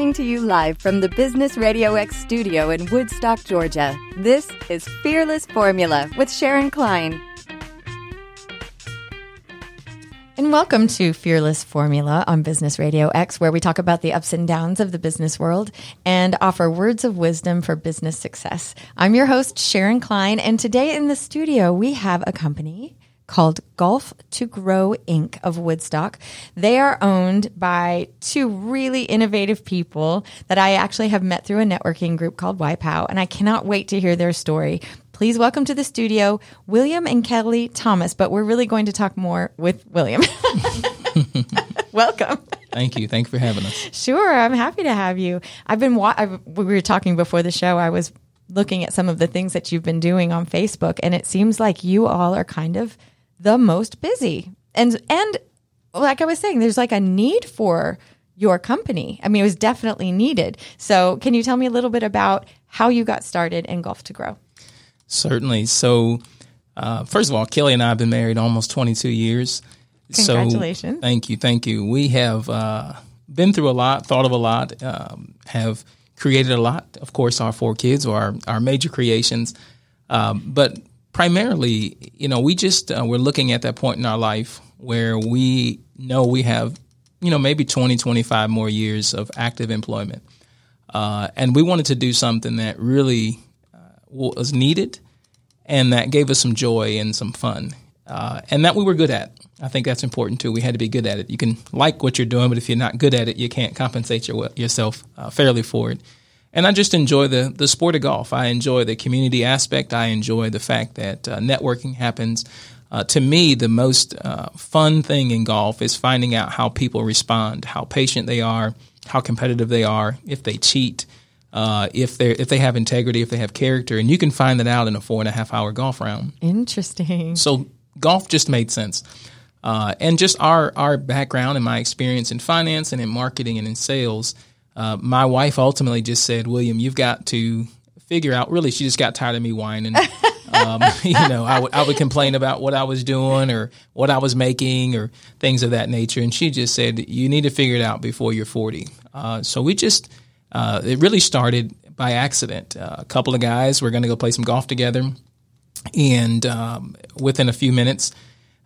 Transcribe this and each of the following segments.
Coming to you live from the Business RadioX studio in Woodstock, Georgia. This is Fearless Formula with Sharon Klein. And welcome to Fearless Formula on Business RadioX, where we talk about the ups and downs of the business world and offer words of wisdom for business success. I'm your host, Sharon Klein, and today in the studio we have a company called Golf to Grow Inc. of Woodstock. They are owned by two really innovative people that I actually have met through a networking group called YPOW, and I cannot wait to hear their story. Please welcome to the studio William and Kelly Thomas, but we're really going to talk more with William. welcome. Thank you. Thank you for having us. Sure, I'm happy to have you. I've been wa- I've, we were talking before the show. I was looking at some of the things that you've been doing on Facebook, and it seems like you all are kind of the most busy. And and like I was saying, there's like a need for your company. I mean, it was definitely needed. So, can you tell me a little bit about how you got started in Golf2Grow? Certainly. So, uh, first of all, Kelly and I have been married almost 22 years. Congratulations. So, thank you. Thank you. We have uh, been through a lot, thought of a lot, um, have created a lot. Of course, our four kids are our, our major creations. Um, but primarily, you know, we just uh, we're looking at that point in our life where we know we have, you know, maybe 20, 25 more years of active employment. Uh, and we wanted to do something that really uh, was needed and that gave us some joy and some fun uh, and that we were good at. I think that's important too. We had to be good at it. You can like what you're doing, but if you're not good at it, you can't compensate your, yourself uh, fairly for it. And I just enjoy the the sport of golf. I enjoy the community aspect. I enjoy the fact that uh, networking happens. Uh, to me, the most uh, fun thing in golf is finding out how people respond, how patient they are, how competitive they are, if they cheat, uh, if they if they have integrity, if they have character, and you can find that out in a four and a half hour golf round. Interesting. So golf just made sense. Uh, and just our, our background and my experience in finance and in marketing and in sales uh, my wife ultimately just said, William, you've got to figure out. Really, she just got tired of me whining. um, you know, I would I would complain about what I was doing or what I was making or things of that nature, and she just said, "You need to figure it out before you're 40." Uh, so we just uh, it really started by accident. Uh, a couple of guys were going to go play some golf together, and um, within a few minutes,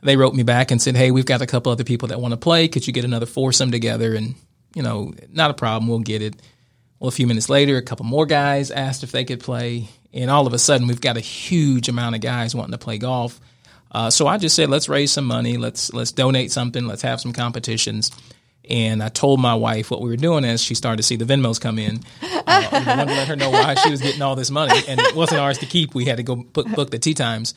they wrote me back and said, "Hey, we've got a couple other people that want to play. Could you get another foursome together?" And you know, not a problem. We'll get it. Well, a few minutes later, a couple more guys asked if they could play, and all of a sudden, we've got a huge amount of guys wanting to play golf. Uh, so I just said, let's raise some money. Let's let's donate something. Let's have some competitions. And I told my wife what we were doing as she started to see the Venmos come in. Uh, I wanted to let her know why she was getting all this money, and it wasn't ours to keep. We had to go book, book the tee times.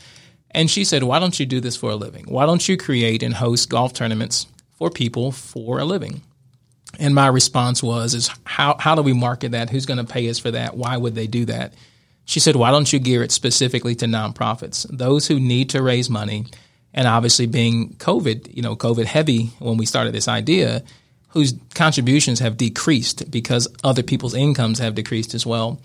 And she said, "Why don't you do this for a living? Why don't you create and host golf tournaments for people for a living?" And my response was, "Is how how do we market that? Who's going to pay us for that? Why would they do that?" She said, "Why don't you gear it specifically to nonprofits, those who need to raise money?" And obviously, being COVID, you know, COVID heavy when we started this idea, whose contributions have decreased because other people's incomes have decreased as well,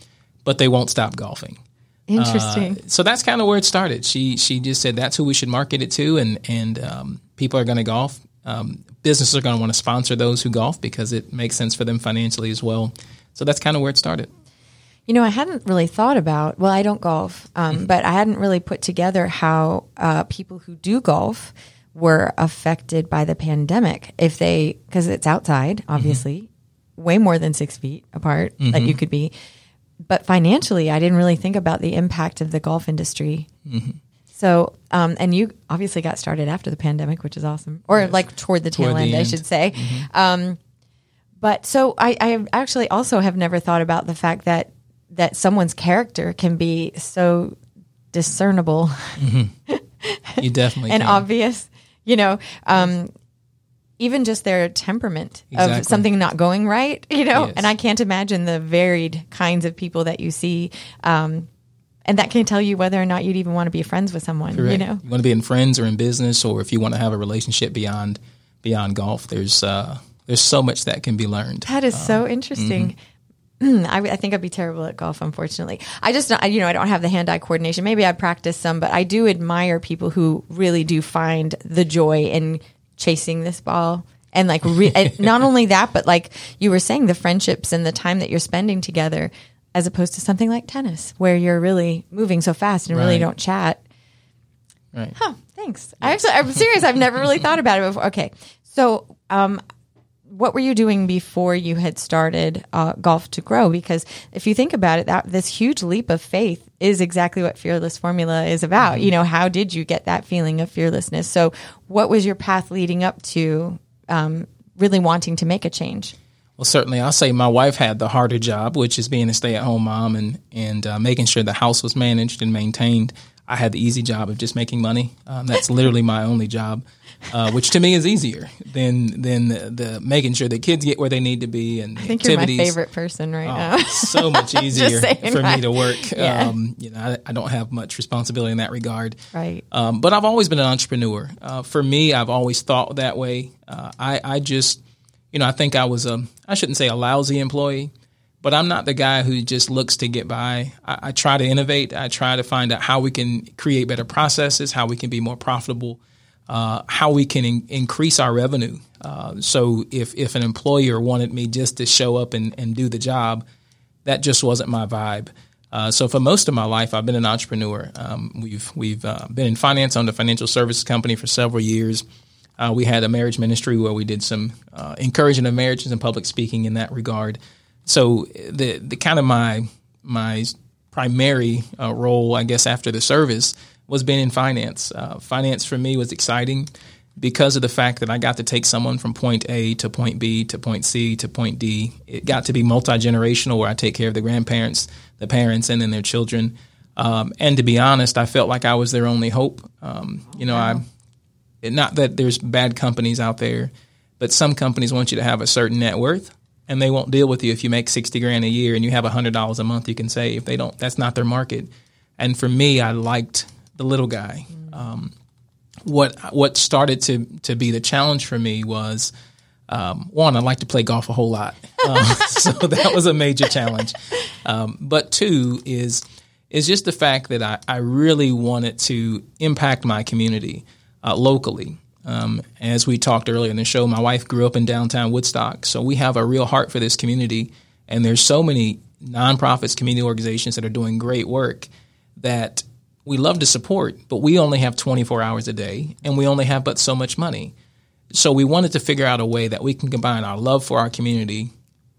but they won't stop golfing. Interesting. Uh, so that's kind of where it started. She she just said that's who we should market it to, and and um, people are going to golf. Um, businesses are going to want to sponsor those who golf because it makes sense for them financially as well. So that's kind of where it started. You know, I hadn't really thought about. Well, I don't golf, um, mm-hmm. but I hadn't really put together how uh, people who do golf were affected by the pandemic. If they, because it's outside, mm-hmm. obviously, mm-hmm. way more than six feet apart mm-hmm. that you could be. But financially, I didn't really think about the impact of the golf industry. So, um, and you obviously got started after the pandemic, which is awesome, or yes. like toward the tail toward end, the end, I should say. Mm-hmm. Um, but so I, I actually also have never thought about the fact that that someone's character can be so discernible. Mm-hmm. You definitely and can. obvious. You know, um, even just their temperament exactly. of something not going right. You know, yes. and I can't imagine the varied kinds of people that you see um, and that can tell you whether or not you'd even want to be friends with someone. Correct. You know, you want to be in friends or in business, or if you want to have a relationship beyond beyond golf. There's uh, there's so much that can be learned. That is so um, interesting. Mm-hmm. I, I, think I'd be terrible at golf, unfortunately. I just, you know, I don't have the hand-eye coordination. Maybe I practice some, but I do admire people who really do find the joy in chasing this ball and like re- and not only that, but like you were saying, the friendships and the time that you're spending together, as opposed to something like tennis, where you're really moving so fast and really don't chat. Right. Huh. Thanks. I actually, I'm serious. I've never really thought about it before. Okay. So, um, what were you doing before you had started uh, Golf2Grow? Because if you think about it, that this huge leap of faith is exactly what fearless formula is about. You know, how did you get that feeling of fearlessness? So, what was your path leading up to um, really wanting to make a change? Well, certainly, I'll say my wife had the harder job, which is being a stay-at-home mom and and uh, making sure the house was managed and maintained. I had the easy job of just making money. Um, that's literally my only job, uh, which to me is easier than than the, the making sure the kids get where they need to be and I think you're my favorite person right Oh, now. so much easier for me to work. Yeah. Um, you know, I, I don't have much responsibility in that regard. Right. Um, but I've always been an entrepreneur. Uh, for me, I've always thought that way. Uh, I, I just, you know, I think I was a, I shouldn't say a lousy employee, but I'm not the guy who just looks to get by. I, I try to innovate. I try to find out how we can create better processes, how we can be more profitable, uh, how we can in, increase our revenue. Uh, so if, if an employer wanted me just to show up and, and do the job, that just wasn't my vibe. Uh, so for most of my life, I've been an entrepreneur. Um, we've we've uh, been in finance, owned a financial services company for several years. Uh, we had a marriage ministry where we did some uh, encouraging of marriages and public speaking in that regard. So the the kind of my my primary uh, role, I guess, after the service was being in finance. Uh, finance for me was exciting because of the fact that I got to take someone from point A to point B to point C to point D. It got to be multi generational, where I take care of the grandparents, the parents, and then their children. Um, and to be honest, I felt like I was their only hope. Um, you know, I not that there's bad companies out there, but some companies want you to have a certain net worth, and they won't deal with you if you make sixty grand a year and you have hundred dollars a month you can save. They don't. That's not their market. And for me, I liked the little guy. Um, what what started to to be the challenge for me was um, one, I like to play golf a whole lot, um, so that was a major challenge. Um, but two is is just the fact that I, I really wanted to impact my community uh, locally. Um, as we talked earlier in the show, my wife grew up in downtown Woodstock, so we have a real heart for this community. And there's so many nonprofits, community organizations that are doing great work that we love to support, but we only have 24 hours a day, and we only have but so much money. So we wanted to figure out a way that we can combine our love for our community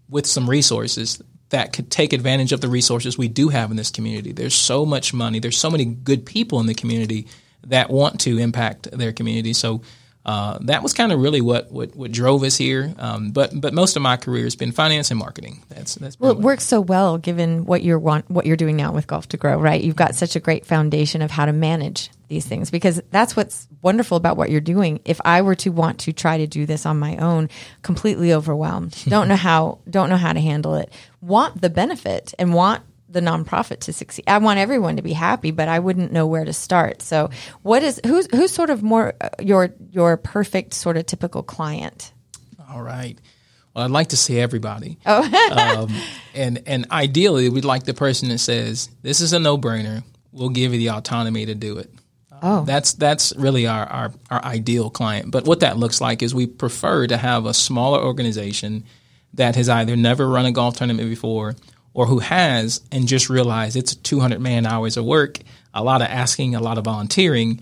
with some resources that could take advantage of the resources we do have in this community. There's so much money. There's so many good people in the community that want to impact their community. So uh, that was kind of really what, what, what drove us here. Um, but but most of my career has been finance and marketing. That's that's Well, it works so well given what you're want, what you're doing now with Golf2Grow, right? You've got such a great foundation of how to manage these things because that's what's wonderful about what you're doing. If I were to want to try to do this on my own, completely overwhelmed, don't know how, don't know how to handle it, want the benefit and want the nonprofit to succeed. I want everyone to be happy, but I wouldn't know where to start. So, what is who's who's sort of more uh, your your perfect sort of typical client? All right. Well, I'd like to see everybody. Oh. um, and and ideally, we'd like the person that says, "This is a no-brainer. We'll give you the autonomy to do it." Oh. That's that's really our, our our ideal client. But what that looks like is we prefer to have a smaller organization that has either never run a golf tournament before or who has and just realize it's 200 man hours of work, a lot of asking, a lot of volunteering,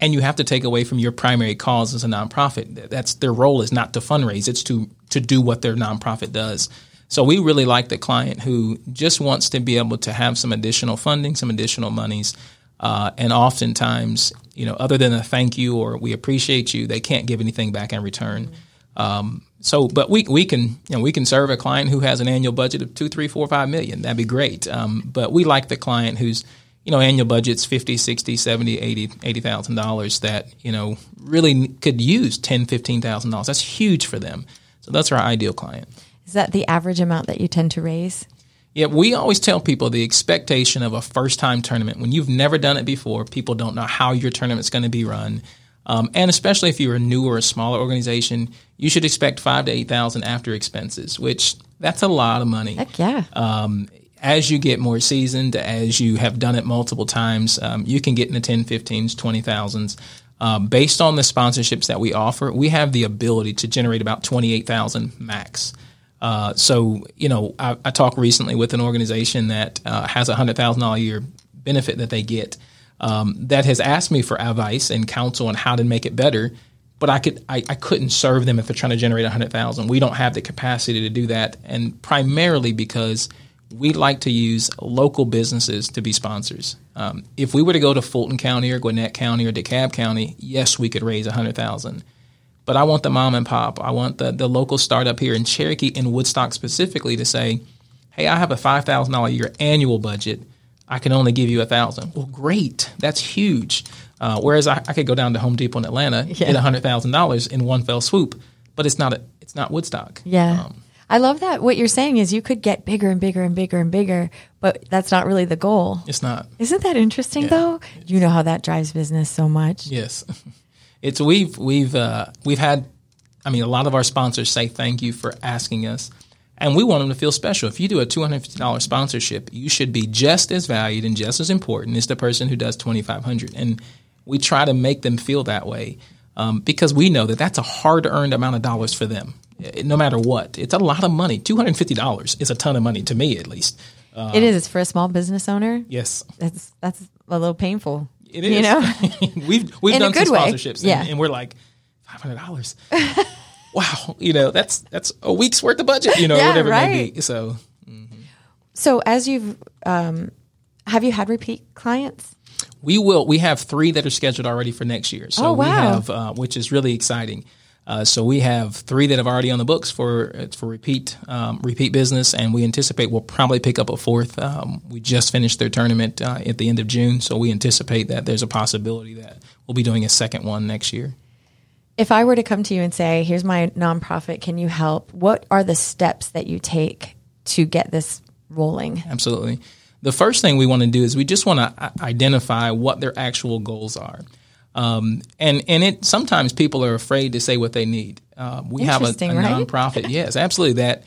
and you have to take away from your primary cause as a nonprofit. That's their role is not to fundraise; it's to to do what their nonprofit does. So we really like the client who just wants to be able to have some additional funding, some additional monies, uh, and oftentimes, you know, other than a thank you or we appreciate you, they can't give anything back in return. Um, so, but we we can you know we can serve a client who has an annual budget of two, three, four, five million. That'd be great. Um, but we like the client who's you know annual budgets 50 60 70 80 80,000 dollars that you know really could use 10 15,000 dollars that's huge for them so that's our ideal client Is that the average amount that you tend to raise? yeah we always tell people the expectation of a first time tournament when you've never done it before people don't know how your tournament's going to be run um, and especially if you're a newer or a smaller organization you should expect five to eight thousand after expenses which that's a lot of money Heck yeah. um, as you get more seasoned, as you have done it multiple times, um, you can get in the 10, 15s, 20,000s. uh, based on the sponsorships that we offer, we have the ability to generate about 28,000 max. Uh, so, you know, I, I, talked recently with an organization that uh, has a $100,000 a year benefit that they get um, that has asked me for advice and counsel on how to make it better. But I could I, I couldn't serve them if they're trying to generate 100,000. We don't have the capacity to do that, and primarily because we like to use local businesses to be sponsors. Um, if we were to go to Fulton County or Gwinnett County or DeKalb County, yes, we could raise 100,000. But I want the mom and pop. I want the, the local startup here in Cherokee and Woodstock specifically to say, hey, I have a $5,000 a year annual budget. I can only give you a thousand. Well, great. That's huge. Uh, whereas I, I, could go down to Home Depot in Atlanta, yeah. get hundred thousand dollars in one fell swoop, but it's not a, it's not Woodstock. Yeah. Um, I love that. What you're saying is you could get bigger and bigger and bigger and bigger, but that's not really the goal. It's not. Isn't that interesting yeah. though? You know how that drives business so much. Yes. It's we've we've uh, we've had I mean a lot of our sponsors say thank you for asking us and we want them to feel special. If you do a $250 sponsorship, you should be just as valued and just as important as the person who does 2500 And we try to make them feel that way um, because we know that that's a hard earned amount of dollars for them, eh, no matter what. It's a lot of money. $250 is a ton of money, to me at least. Uh, it is. It's for a small business owner. Yes. That's, that's a little painful. It is. You know? we've we've In done some sponsorships, and, yeah. and we're like, $500. wow, you know, that's that's a week's worth of budget, you know, yeah, whatever right. it may be. So, mm-hmm. so as you've um, have you had repeat clients? We will. We have three that are scheduled already for next year. So oh, wow. we have, uh, which is really exciting. Uh, so we have three that have already on the books for for repeat um, repeat business, and we anticipate we'll probably pick up a fourth. Um, we just finished their tournament uh, at the end of June, so we anticipate that there's a possibility that we'll be doing a second one next year. If I were to come to you and say, "Here's my nonprofit, can you help?" What are the steps that you take to get this rolling? Absolutely. The first thing we want to do is we just want to identify what their actual goals are. Um, and and it sometimes people are afraid to say what they need. Uh, we have a, a right? nonprofit, yes, absolutely. That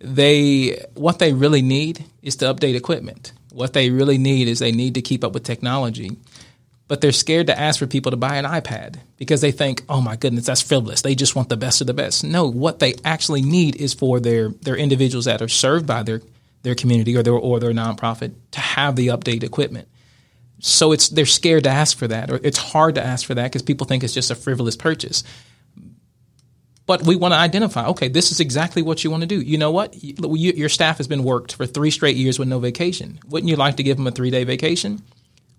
they what they really need is to update equipment. What they really need is they need to keep up with technology but they're scared to ask for people to buy an iPad because they think, "Oh my goodness, that's frivolous. They just want the best of the best." No, what they actually need is for their their individuals that are served by their their community or their or their nonprofit to have the updated equipment. So it's they're scared to ask for that, or it's hard to ask for that because people think it's just a frivolous purchase. But we want to identify, okay, this is exactly what you want to do. You know what? You, your staff has been worked for three straight years with no vacation. Wouldn't you like to give them a three day vacation?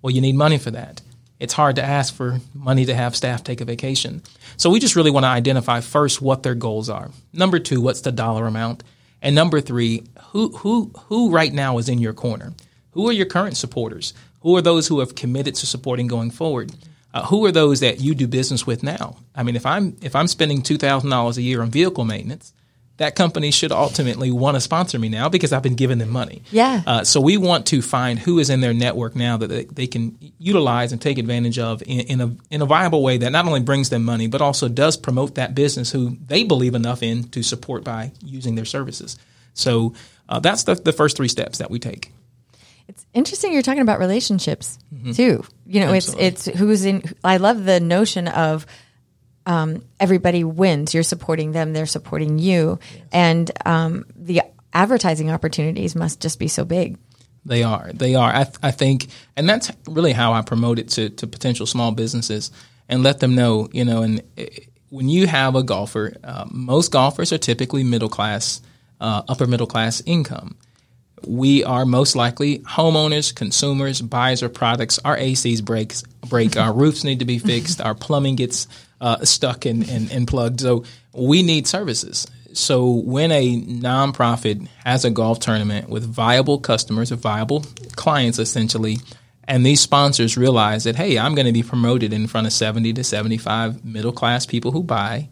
Well, you need money for that it's hard to ask for money to have staff take a vacation. So we just really want to identify first what their goals are. Number two, what's the dollar amount? And number three, who who who right now is in your corner? Who are your current supporters? Who are those who have committed to supporting going forward? Uh, who are those that you do business with now? I mean, if I'm if I'm spending two thousand dollars a year on vehicle maintenance, that company should ultimately want to sponsor me now because I've been giving them money. Yeah. Uh, so we want to find who is in their network now that they, they can utilize and take advantage of in, in, a in a viable way that not only brings them money but also does promote that business who they believe enough in to support by using their services. So uh, that's the, the first three steps that we take. It's interesting you're talking about relationships mm-hmm. too. You know, Absolutely. it's it's who's in. I love the notion of um, everybody wins. You're supporting them, they're supporting you, yes. and um, the advertising opportunities must just be so big. They are. They are. I, th- I think, and that's really how I promote it to, to potential small businesses and let them know, you know, and it, when you have a golfer, uh, most golfers are typically middle class, uh, upper middle class income. We are most likely homeowners, consumers, buyers of products. Our ACs breaks break. our roofs need to be fixed. Our plumbing gets uh, stuck and, and, and plugged. So we need services. So when a nonprofit has a golf tournament with viable customers or viable clients, essentially, and these sponsors realize that hey, I'm going to be promoted in front of 70 to 75 middle class people who buy,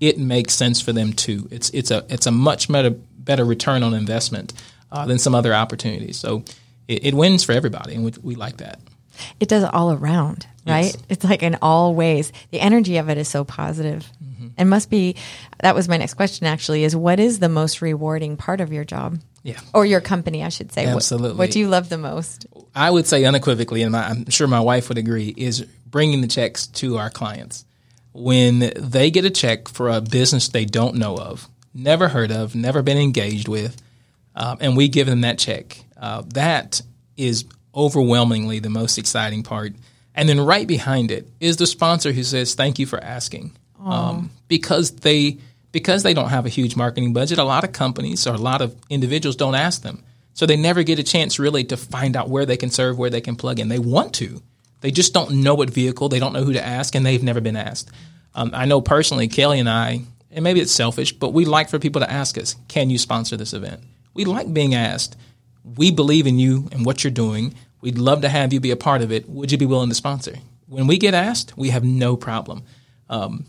it makes sense for them too. It's it's a it's a much better better return on investment uh, than some other opportunities. So it, it wins for everybody, and we, we like that. It does all around right? Yes. It's like in all ways. The energy of it is so positive. Mm-hmm. And must be that was my next question actually is what is the most rewarding part of your job? Yeah. Or your company, I should say. Absolutely. What, what do you love the most? I would say unequivocally, and my, I'm sure my wife would agree, is bringing the checks to our clients. When they get a check for a business they don't know of, never heard of, never been engaged with, um, and we give them that check, uh, that is overwhelmingly the most exciting part. And then right behind it is the sponsor who says, "Thank you for asking," um, because they because they don't have a huge marketing budget. A lot of companies or a lot of individuals don't ask them, so they never get a chance really to find out where they can serve, where they can plug in. They want to, they just don't know what vehicle, they don't know who to ask, and they've never been asked. Um, I know personally, Kelly and I, and maybe it's selfish, but we like for people to ask us, "Can you sponsor this event?" We like being asked. We believe in you and what you're doing. We'd love to have you be a part of it. Would you be willing to sponsor? When we get asked, we have no problem. Um,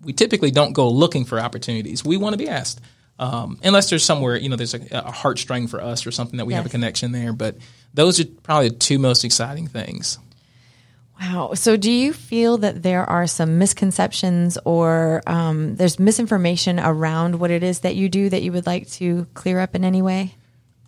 we typically don't go looking for opportunities. We want to be asked. Um, unless there's somewhere, you know, there's a, a heartstring for us or something that we have a connection there. But those are probably the two most exciting things. Wow. So, do you feel that there are some misconceptions or um, there's misinformation around what it is that you do that you would like to clear up in any way?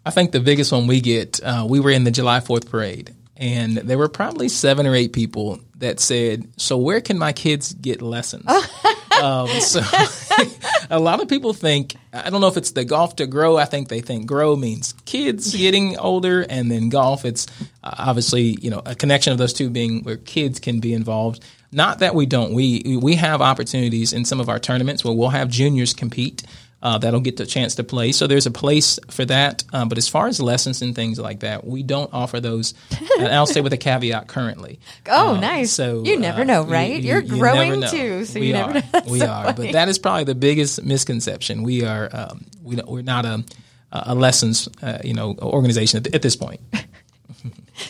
I think the biggest one we get, uh, we were in the July 4th parade, and there were probably seven or eight people that said, So, where can my kids get lessons? um, so, a lot of people think, I don't know if it's the Golf2Grow. I think they think grow means kids getting older, and then golf, it's uh, obviously, you know, a connection of those two being where kids can be involved. Not that we don't. We we have opportunities in some of our tournaments where we'll have juniors compete uh, that'll get the chance to play. So there's a place for that. Um, but as far as lessons and things like that, we don't offer those. and I'll say with a caveat currently. Oh, Um, nice. So You never uh, know, right? You're never growing know. too, so we you never are. know. We so are. funny. But that is probably the biggest misconception. We are. Um, we don't, we're not a a lessons uh, you know organization at, at this point.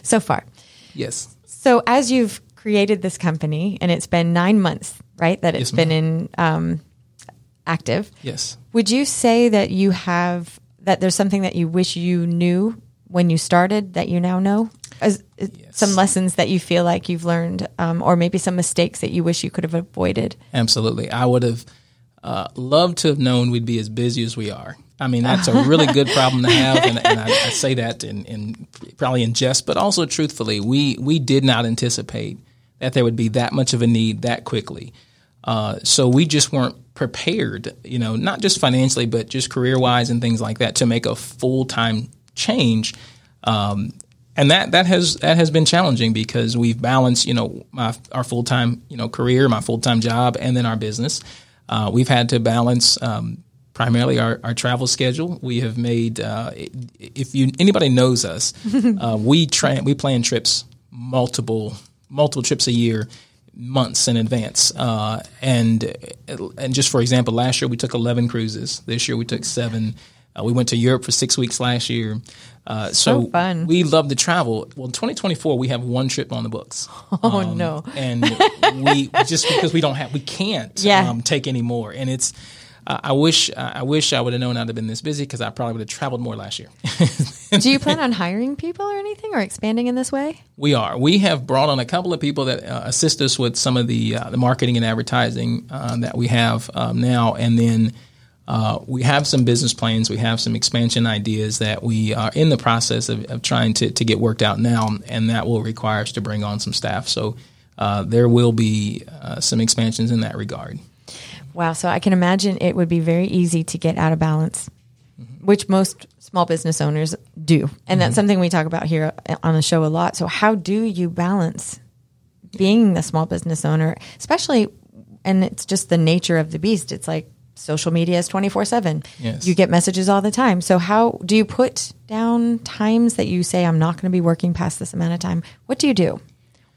So far. Yes. So, as you've created this company and it's been nine months, right, that it's Yes, been in um, active, Yes. would you say that you have that there's something that you wish you knew when you started that you now know? As, as- Some lessons that you feel like you've learned, um, or maybe some mistakes that you wish you could have avoided. Absolutely. I would have uh, loved to have known we'd be as busy as we are. I mean, that's a really good problem to have, and, and I, I say that in, in probably in jest, but also truthfully, we we did not anticipate that there would be that much of a need that quickly. Uh, so we just weren't prepared, you know, not just financially, but just career wise and things like that, to make a full time change. Um, and that that has that has been challenging because we've balanced, you know, my our full time, you know, career, my full time job, and then our business. Uh, we've had to balance um, primarily our, our travel schedule. We have made, uh, if you anybody knows us, uh, we tra- we plan trips multiple multiple trips a year, months in advance. Uh, and and just for example, last year we took eleven cruises. This year we took seven. Uh, we went to Europe for six weeks last year. Uh, so So fun. we love to travel. Well, 2024 we have one trip on the books. Oh no! and we just because we don't have we can't Yeah. um, take any more and it's uh, I wish I wish I would have known I'd have been this busy because I probably would have traveled more last year. Do you plan on hiring people or anything, or expanding in this way? we are. We have brought on a couple of people that uh, assist us with some of the uh, the marketing and advertising uh, that we have um, now, and then uh, we have some business plans. We have some expansion ideas that we are in the process of, of trying to to get worked out now, and that will require us to bring on some staff. So. Uh, there will be uh, some expansions in that regard. Wow. So I can imagine it would be very easy to get out of balance, mm-hmm. which most small business owners do. And that's mm-hmm. something we talk about here uh, on the show a lot. So, how do you balance being the small business owner, especially, and it's just the nature of the beast? It's like social media is 24 7. Yes. You get messages all the time. So, how do you put down times that you say, I'm not going to be working past this amount of time? What do you do?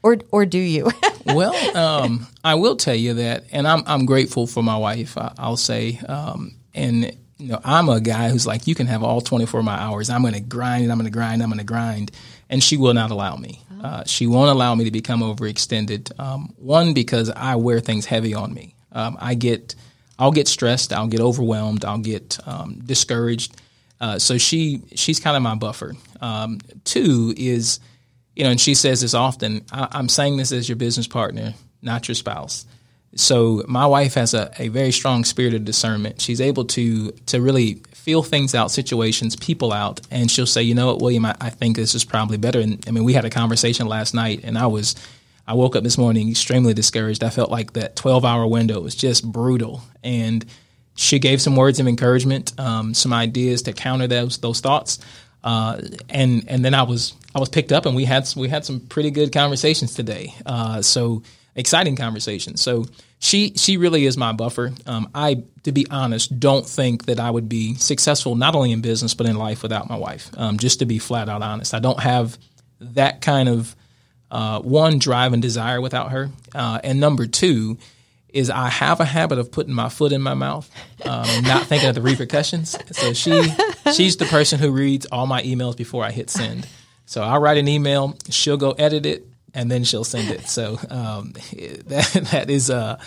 Or, or do you? well, um, I will tell you that, and I'm I'm grateful for my wife. I, I'll say, um, and you know, I'm a guy who's like, you can have all 24 of my hours. I'm going to grind, and I'm going to grind, I'm going to grind, and she will not allow me. Uh, she won't allow me to become overextended. Um, one because I wear things heavy on me. Um, I get, I'll get stressed, I'll get overwhelmed, I'll get um, discouraged. Uh, so she she's kind of my buffer. Um, two is you know, and she says this often. I, I'm saying this as your business partner, not your spouse. So my wife has a, a very strong spirit of discernment. She's able to to really feel things out, situations, people out, and she'll say, you know what, William, I, I think this is probably better. And I mean, we had a conversation last night, and I was I woke up this morning extremely discouraged. I felt like that 12 hour window was just brutal. And she gave some words of encouragement, um, some ideas to counter those those thoughts. Uh, and and then I was I was picked up and we had we had some pretty good conversations today. Uh, so exciting conversations. So she she really is my buffer. Um, I to be honest don't think that I would be successful not only in business but in life without my wife. Um, just to be flat out honest, I don't have that kind of uh, one drive and desire without her. Uh, and number two is I have a habit of putting my foot in my mouth um, not thinking of the repercussions. So she she's the person who reads all my emails before I hit send. So I'll write an email, she'll go edit it, and then she'll send it. So um, that that is uh,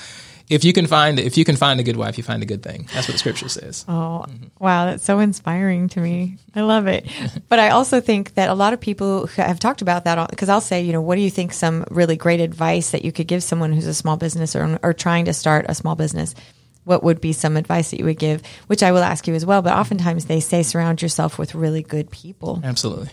if you can find if you can find a good wife, you find a good thing. That's what the scripture says. Oh, wow, that's so inspiring to me. I love it. But I also think that a lot of people have talked about that because I'll say, you know, what do you think some really great advice that you could give someone who's a small business or or trying to start a small business? What would be some advice that you would give? Which I will ask you as well. But oftentimes they say surround yourself with really good people. Absolutely.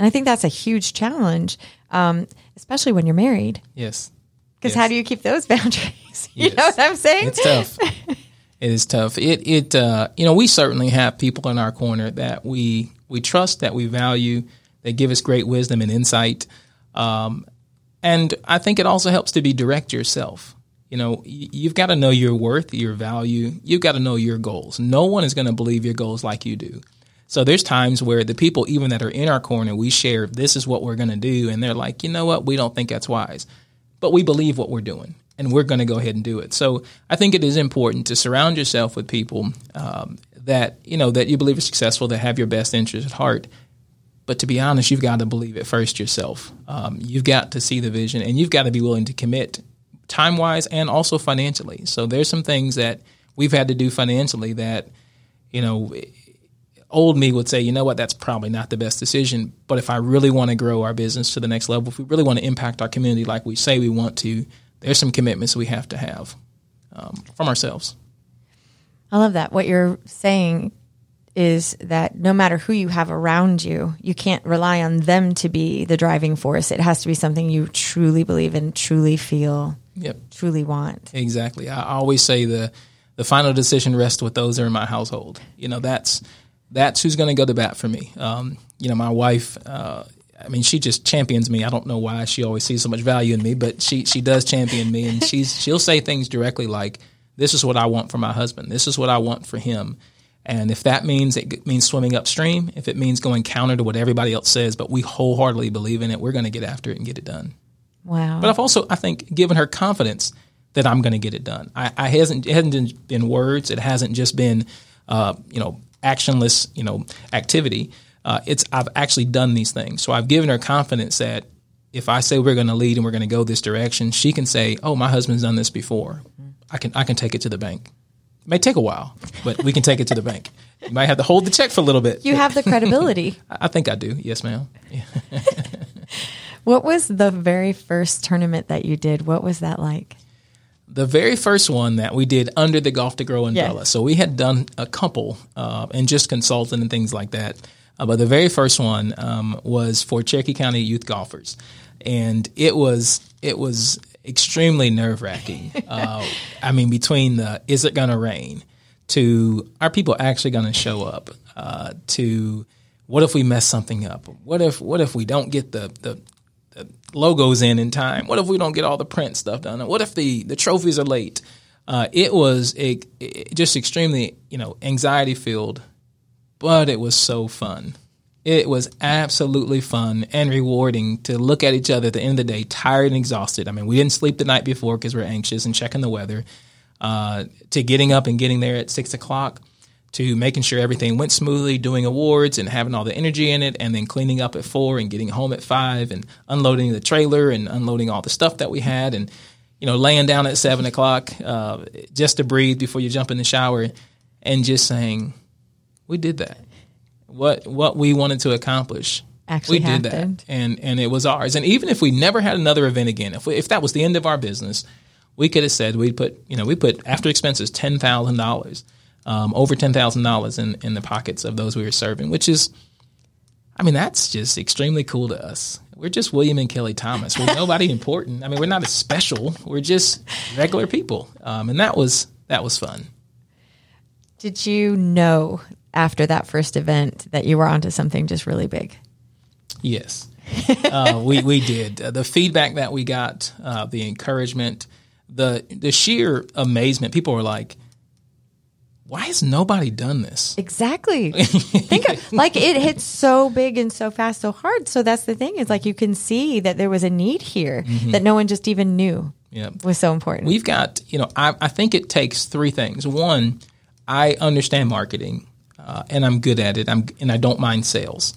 And I think that's a huge challenge, um, especially when you're married. Yes. Because Yes. how do you keep those boundaries? you Yes. know what I'm saying? It's tough. it is tough. It it uh, you know we certainly have people in our corner that we we trust, that we value, that give us great wisdom and insight. Um, and I think it also helps to be direct yourself. You know, you've got to know your worth, your value. You've got to know your goals. No one is going to believe your goals like you do. So there's times where the people, even that are in our corner, we share this is what we're going to do, and they're like, you know what, we don't think that's wise, but we believe what we're doing, and we're going to go ahead and do it. So I think it is important to surround yourself with people um, that you know that you believe are successful, that have your best interest at heart. But to be honest, you've got to believe it first yourself. Um, you've got to see the vision, and you've got to be willing to commit time wise and also financially. So there's some things that we've had to do financially that you know old me would say, you know what, that's probably not the best decision. But if I really want to grow our business to the next level, if we really want to impact our community like we say we want to, there's some commitments we have to have um, from ourselves. I love that. What you're saying is that no matter who you have around you, you can't rely on them to be the driving force. It has to be something you truly believe in, truly feel, Yep, truly want. exactly. I always say the the final decision rests with those that are in my household. You know, that's that's who's going to go to bat for me. Um, you know, my wife. Uh, I mean, she just champions me. I don't know why she always sees so much value in me, but she she does champion me, and she's she'll say things directly like, "This is what I want for my husband. This is what I want for him." And if that means it means swimming upstream, if it means going counter to what everybody else says, but we wholeheartedly believe in it, we're going to get after it and get it done. Wow. But I've also, I think, given her confidence that I'm going to get it done. I, I hasn't it hasn't been words. It hasn't just been, uh, you know, actionless, you know, activity. Uh, it's I've actually done these things. So I've given her confidence that if I say we're going to lead and we're going to go this direction, she can say, "Oh, my husband's done this before. I can I can take it to the bank. It may take a while, but we can take it to the bank. You might have to hold the check for a little bit. you have the credibility. I think I do. Yes, ma'am. Yeah. what was the very first tournament that you did? What was that like? The very first one that we did under the Golf2Grow umbrella. Yes. So we had done a couple uh, and just consulting and things like that. Uh, but the very first one um, was for Cherokee County youth golfers, and it was it was extremely nerve wracking. uh, I mean, between the is it going to rain to are people actually going to show up uh, to what if we mess something up? What if what if we don't get the the the logos in in time? What if we don't get all the print stuff done? What if the, the trophies are late? Uh, it was a, it- just extremely, you know, anxiety filled, but it was so fun. It was absolutely fun and rewarding to look at each other at the end of the day, tired and exhausted. I mean, we didn't sleep the night before because we're anxious and checking the weather. Uh, to getting up and getting there at six o'clock, to making sure everything went smoothly, doing awards and having all the energy in it, and then cleaning up at four and getting home at five and unloading the trailer and unloading all the stuff that we had and you know laying down at seven o'clock uh, just to breathe before you jump in the shower and just saying we did that. What what we wanted to accomplish Actually we did happened. that and and it was ours. And even if we never had another event again if we, if that was the end of our business we could have said we put you know we put after expenses ten thousand dollars um, over ten thousand dollars in in the pockets of those we were serving which is I mean that's just extremely cool to us we're just William and Kelly Thomas. We're nobody important. I mean, we're not as special. We're just regular people, um, and that was that was fun. Did you know after that first event that you were onto something just really big? Yes, uh, we we did. Uh, the feedback that we got, uh, the encouragement, the the sheer amazement. People were like, "Why has nobody done this?" Exactly. Think of, like it hit so big and so fast, so hard. So that's the thing is like you can see that there was a need here that no one just even knew Yeah. was so important. We've got, you know, I, I think it takes three things. One, I understand marketing, uh, and I'm good at it. I'm and I don't mind sales.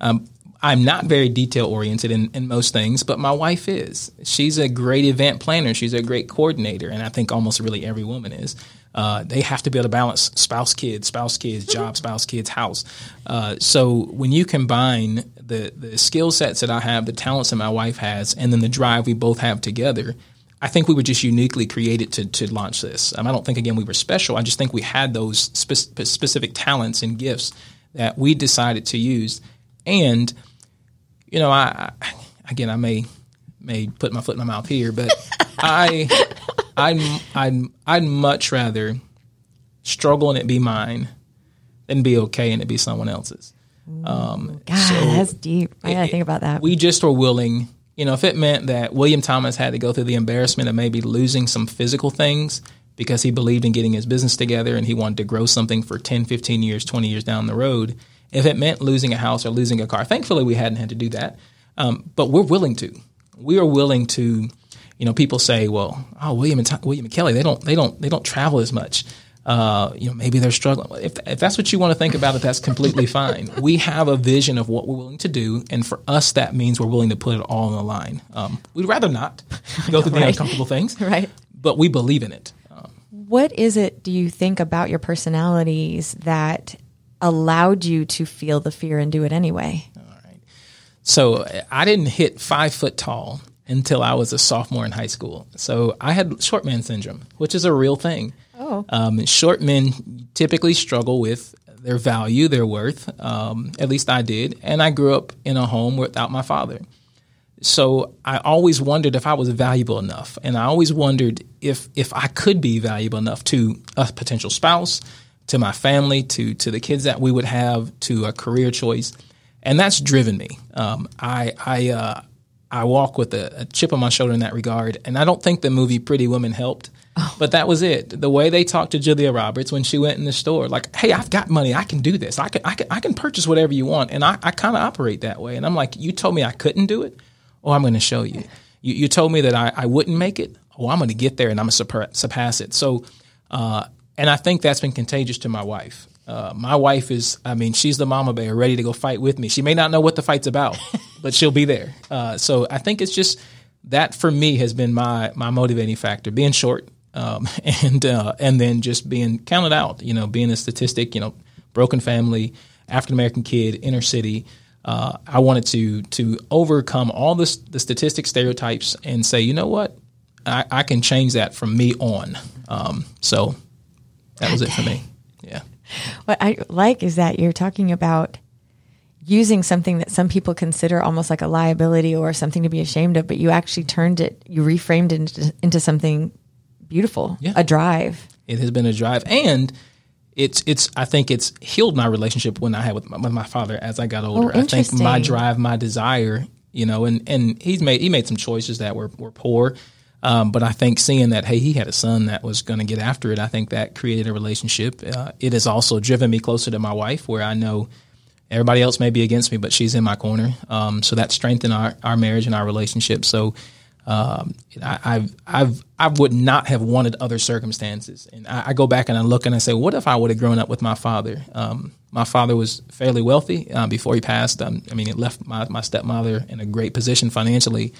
Um, I'm not very detail oriented in, in most things, but my wife is. She's a great event planner. She's a great coordinator, and I think almost really every woman is. Uh, they have to be able to balance spouse, kids, spouse, kids, job, spouse, kids, house. Uh, so when you combine the the skill sets that I have, the talents that my wife has, and then the drive we both have together, I think we were just uniquely created to to launch this. Um, I don't think again we were special. I just think we had those spe- specific talents and gifts that we decided to use. And you know, I, I again I may may put my foot in my mouth here, but I I'd, I'd I'd much rather struggle and it be mine than be okay and it be someone else's. Um, God, so that's deep. I gotta it- think about that. we just were willing, you know, if it meant that William Thomas had to go through the embarrassment of maybe losing some physical things because he believed in getting his business together and he wanted to grow something for 10, 15 years, 20 years down the road, if it meant losing a house or losing a car, thankfully we hadn't had to do that. Um, but we're willing to. We are willing to, you know, people say, well, oh, William and, William and Kelly, they don't, they don't, they don't travel as much. Uh, you know, maybe they're struggling. If, if that's what you want to think about it, that's completely fine. We have a vision of what we're willing to do, and for us, that means we're willing to put it all on the line. Um, we'd rather not go through the Right. uncomfortable things, Right. But we believe in it. Um, What is it, do you think, about your personalities that allowed you to feel the fear and do it anyway? All right. So I didn't hit five foot tall until I was a sophomore in high school. So I had short man syndrome, which is a real thing. Oh. Um, short men typically struggle with their value, their worth. Um, at least I did. And I grew up in a home without my father. So I always wondered if I was valuable enough, and I always wondered if if I could be valuable enough to a potential spouse, to my family, to to the kids that we would have, to a career choice, and that's driven me. Um, I I uh, I walk with a, a chip on my shoulder in that regard, and I don't think the movie Pretty Woman helped. But that was it. The way they talked to Julia Roberts when she went in the store, like, "Hey, I've got money. I can do this. I can, I can, I can purchase whatever you want." And I, I kind of operate that way. And I'm like, "You told me I couldn't do it. Oh, I'm going to show you. you. You told me that I, I wouldn't make it. Oh, I'm going to get there and I'm going to surpass it." So, uh, and I think that's been contagious to my wife. Uh, my wife is, I mean, she's the mama bear ready to go fight with me. She may not know what the fight's about, but she'll be there. Uh, so I think it's just that for me has been my my motivating factor. Being short, um, and uh, and then just being counted out. You know, being a statistic. You know, broken family, African American kid, inner city. Uh, I wanted to to overcome all this the statistic stereotypes and say, you know what, I, I can change that from me on. Um, so that was it for me. What I like is that you're talking about using something that some people consider almost like a liability or something to be ashamed of, but you actually turned it, you reframed it into, into something beautiful, Yeah. a drive. It has been a drive, and it's it's. I think it's healed my relationship when I had with my, with my father as I got oh, older. I think my drive, my desire, you know, and and he's made he made some choices that were were poor, um, but I think seeing that hey, he had a son that was going to get after it. I think that created a relationship. Uh, it has also driven me closer to my wife, where I know. Everybody else may be against me, but she's in my corner. Um, so that strengthened our, our marriage and our relationship. So um, I, I've, I've, I would not have wanted other circumstances. And I, I go back and I look and I say, what if I would have grown up with my father? Um, my father was fairly wealthy uh, before he passed. Um, I mean, it left my, my stepmother in a great position financially,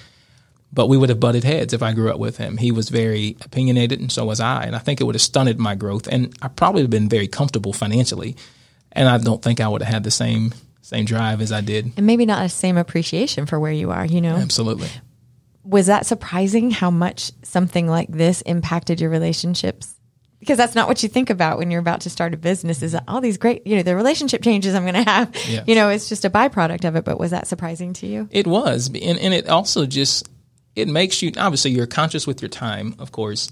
but we would have butted heads if I grew up with him. He was very opinionated, and so was I. And I think it would have stunted my growth. And I probably have been very comfortable financially. And I don't think I would have had the same same drive as I did. And maybe not the same appreciation for where you are, you know? Absolutely. Was that surprising how much something like this impacted your relationships? because that's not what you think about when you're about to start a business is all these great you know the relationship changes i'm going to have Yes. you know it's just a byproduct of it but was that surprising to you It was, and, and it also just it makes you obviously you're conscious with your time, of course,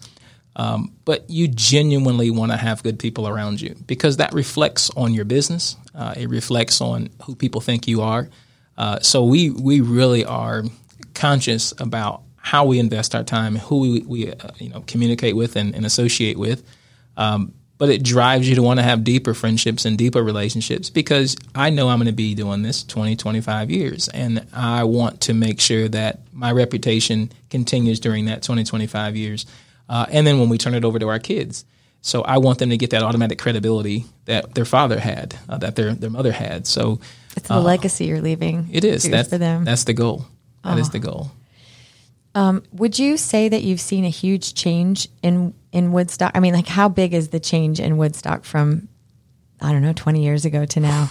um, but you genuinely want to have good people around you because that reflects on your business. Uh, it reflects on who people think you are. Uh, so we we really are conscious about how we invest our time, and who we, we uh, you know communicate with and, and associate with. Um, but it drives you to want to have deeper friendships and deeper relationships because I know I'm going to be doing this 20, 25 years. And I want to make sure that my reputation continues during that 20, 25 years. Uh, and then when we turn it over to our kids. So I want them to get that automatic credibility that their father had, uh, that their, their mother had. So it's the legacy you're leaving Uh, it is. That's, for them that's the goal. That is the goal. Um, would you say that you've seen a huge change in in woodstock? I mean like how big is the change in woodstock from i don't know 20 years ago to now?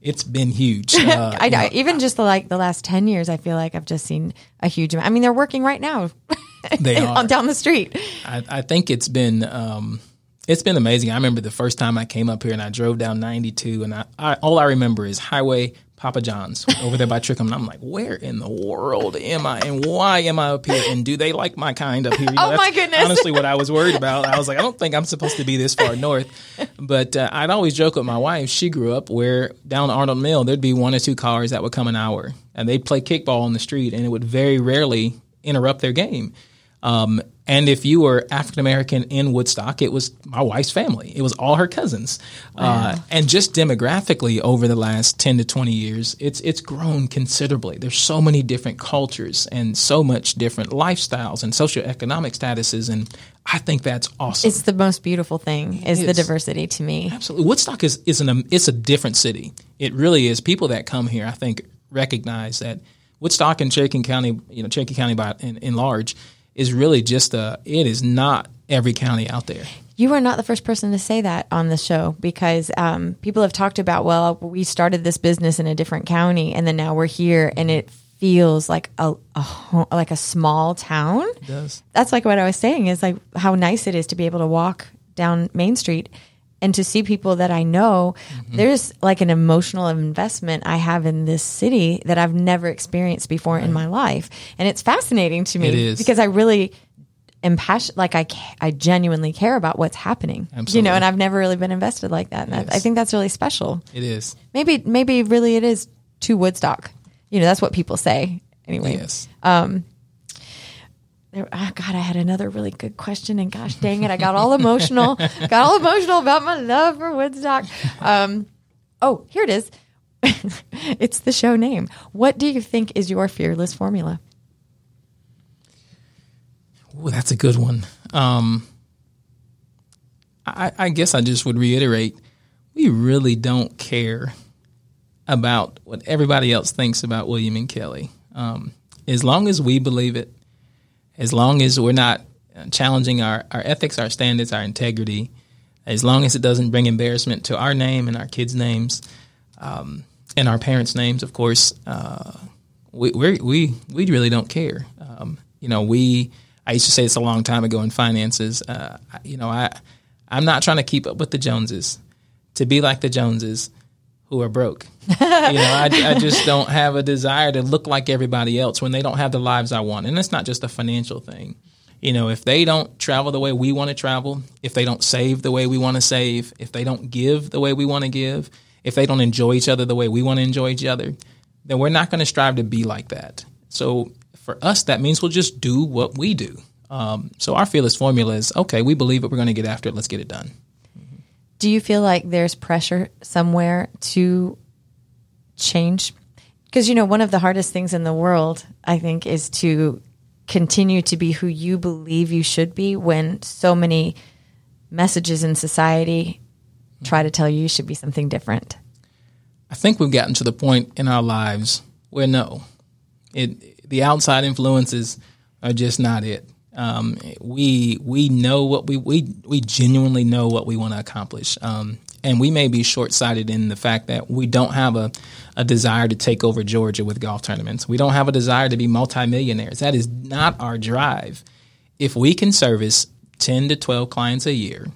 It's been huge. Uh, I, I even just the, like the last 10 years i feel like i've just seen a huge amount. I mean they're working right now. They are. on down the street. I, I think it's been um, it's been amazing. I remember the first time I came up here and I drove down 92, and I, I all I remember is Highway Papa John's over there by Trickum. And I'm like, where in the world am I, and why am I up here? And do they like my kind up here? You Oh, my goodness. Honestly, what I was worried about, I was like, I don't think I'm supposed to be this far north. But uh, I'd always joke with my wife. She grew up where down Arnold Mill there'd be one or two cars that would come an hour, and they'd play kickball on the street, and it would very rarely interrupt their game. Um, and if you were African American in Woodstock, it was my wife's family. It was all her cousins. Uh, and just demographically over the last 10 to 20 years, it's, it's grown considerably. There's so many different cultures and so much different lifestyles and socioeconomic statuses. And I think that's awesome. it's the most beautiful thing is the diversity to me Absolutely. Woodstock is, is an, it's a different city. It really is. People that come here, I think, recognize that Woodstock and Cherokee County, you know, Cherokee County by in, in large, is really just a, it is not every county out there. You are not the first person to say that on the show because um, people have talked about, well, we started this business in a different county and then now we're here and it feels like a, a ho- like a small town. It does. That's like what I was saying is like how nice it is to be able to walk down Main Street and to see people that I know. Mm-hmm. There's like an emotional investment I have in this city that I've never experienced before in my life, and it's fascinating to me because I really am passionate. Like I, I genuinely care about what's happening. You know, and I've never really been invested like that. And I, I think that's really special. It is. Maybe, maybe really it is to Woodstock. You know, that's what people say anyway. Yes. There, oh God, I had another really good question, and gosh dang it, I got all emotional. got all emotional about my love for Woodstock. Um, oh, here it is. it's the show name. What do you think is your fearless formula? Ooh, that's a good one. Um, I, I guess I just would reiterate we really don't care about what everybody else thinks about William and Kelly. Um, as long as we believe it, as long as we're not challenging our, our ethics, our standards, our integrity, as long as it doesn't bring embarrassment to our name and our kids' names, um, and our parents' names, of course, uh, we we we really don't care. Um, you know, we I used to say this a long time ago in finances. Uh, you know, I I'm not trying to keep up with the Joneses. To be like the Joneses, who are broke. you know, I, I just don't have a desire to look like everybody else when they don't have the lives I want. And it's not just a financial thing. You know, if they don't travel the way we want to travel, if they don't save the way we want to save, if they don't give the way we want to give, if they don't enjoy each other the way we want to enjoy each other, then we're not going to strive to be like that. So for us, that means we'll just do what we do. Um, so our fearless formula is okay, we believe it, we're going to get after it, let's get it done. Do you feel like there's pressure somewhere to change? Because, you know, one of the hardest things in the world, I think, is to continue to be who you believe you should be when so many messages in society try to tell you you should be something different. I think we've gotten to the point in our lives where no, it the outside influences are just not it. Um, we we know what we we we genuinely know what we want to accomplish, um, and we may be short sighted in the fact that we don't have a a desire to take over Georgia with golf tournaments. We don't have a desire to be multimillionaires. That is not our drive. If we can service 10 to 12 clients a year,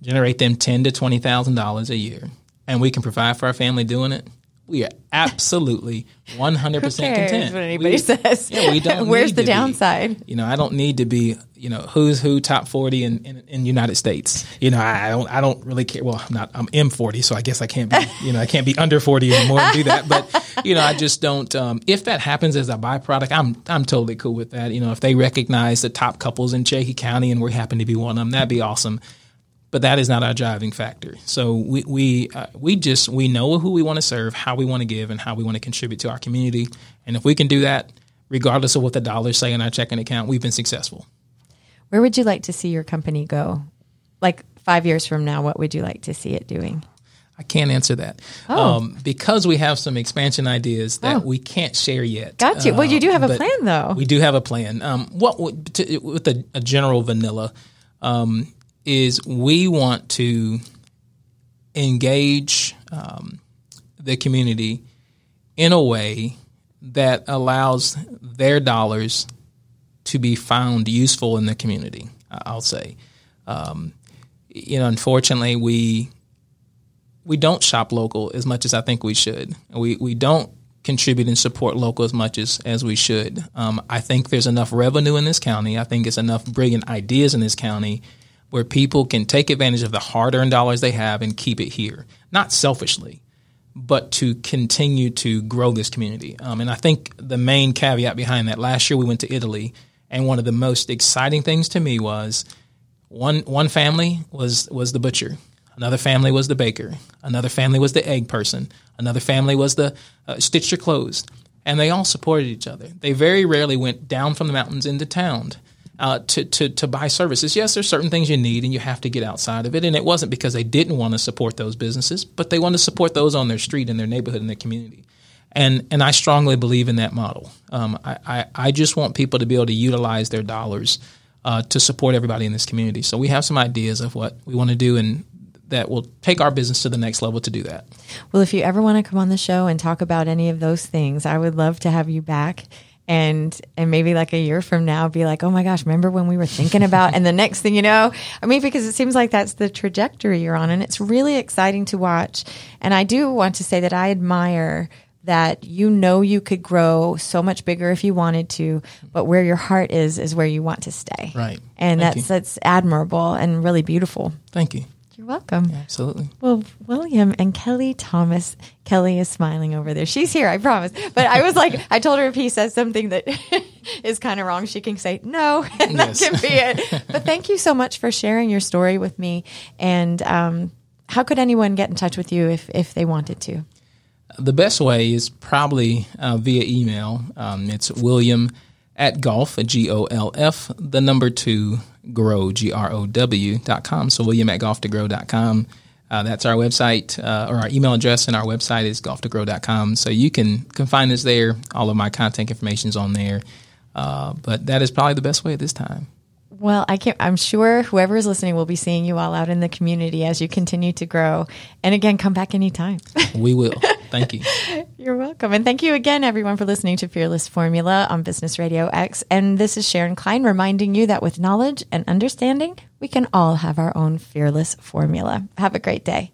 generate them 10 to $20,000 a year, and we can provide for our family doing it, we are absolutely 100% content. What anybody we, says. Yeah, we don't Where's the to be. downside? You know, I don't need to be, you know, who's who top 40 in, in, in United States. You know, I don't, I don't really care. Well, I'm not, I'm M40, so I guess I can't be, you know, I can't be under 40 anymore and do that. But, you know, I just don't, um, if that happens as a byproduct, I'm, I'm totally cool with that. You know, if they recognize the top couples in Cherokee County and we happen to be one of them, that'd be awesome but that is not our driving factor. So we we uh, we just we know who we want to serve, how we want to give, and how we want to contribute to our community. And if we can do that, regardless of what the dollars say in our checking account, we've been successful. Where would you like to see your company go? Like five years from now, what would you like to see it doing? I can't answer that Oh. um, because we have some expansion ideas that Oh. we can't share yet. Got you. Well, you do have a plan, though. We do have a plan. Um, what would- to, with a, a general vanilla um, is we want to engage um, the community in a way that allows their dollars to be found useful in the community. I'll say, um, you know, unfortunately, we we don't shop local as much as I think we should. We we don't contribute and support local as much as, as we should. Um, I think there's enough revenue in this county. I think it's enough brilliant ideas in this county where people can take advantage of the hard earned dollars they have and keep it here, not selfishly, but to continue to grow this community. Um, and I think the main caveat behind that last year we went to Italy, and one of the most exciting things to me was one one family was was the butcher, another family was the baker, another family was the egg person, another family was the uh, stitch your clothes, and they all supported each other. They very rarely went down from the mountains into town. Uh, to, to, to buy services. Yes, there's certain things you need and you have to get outside of it. And it wasn't because they didn't want to support those businesses, but they wanted to support those on their street, in their neighborhood, in their community. And, and I strongly believe in that model. Um, I, I, I just want people to be able to utilize their dollars uh, to support everybody in this community. So we have some ideas of what we want to do and that will take our business to the next level to do that. Well, if you ever want to come on the show and talk about any of those things, I would love to have you back. And and maybe like a year from now, be like, oh my gosh, remember when we were thinking about? and the next thing you know, I mean, because it seems like that's the trajectory you're on, and it's really exciting to watch. And I do want to say that I admire that you know you could grow so much bigger if you wanted to, but where your heart is is where you want to stay. Right. And Thank that's you. that's admirable and really beautiful. Thank you. You're welcome. Absolutely. Well, William and Kelly Thomas, Kelly is smiling over there. She's here, I promise. But I was like, I told her if he says something that is kind of wrong, she can say no, and Yes. that can be it. But thank you so much for sharing your story with me. And um, how could anyone get in touch with you if, if they wanted to? The best way is probably uh, via email. Um, it's William at golf, G O L F, the number two, grow, G R O W dot com. So William at golf to grow dot com. Uh, that's our website, uh, or our email address, and our website is golf to grow dot com. So you can, can find us there. All of my contact information is on there. Uh, but that is probably the best way at this time. Well, I can't, I'm sure whoever is listening will be seeing you all out in the community as you continue to grow. And again, come back anytime. We will. Thank you. You're welcome. And thank you again, everyone, for listening to Fearless Formula on Business RadioX. And this is Sharon Klein reminding you that with knowledge and understanding, we can all have our own fearless formula. Have a great day.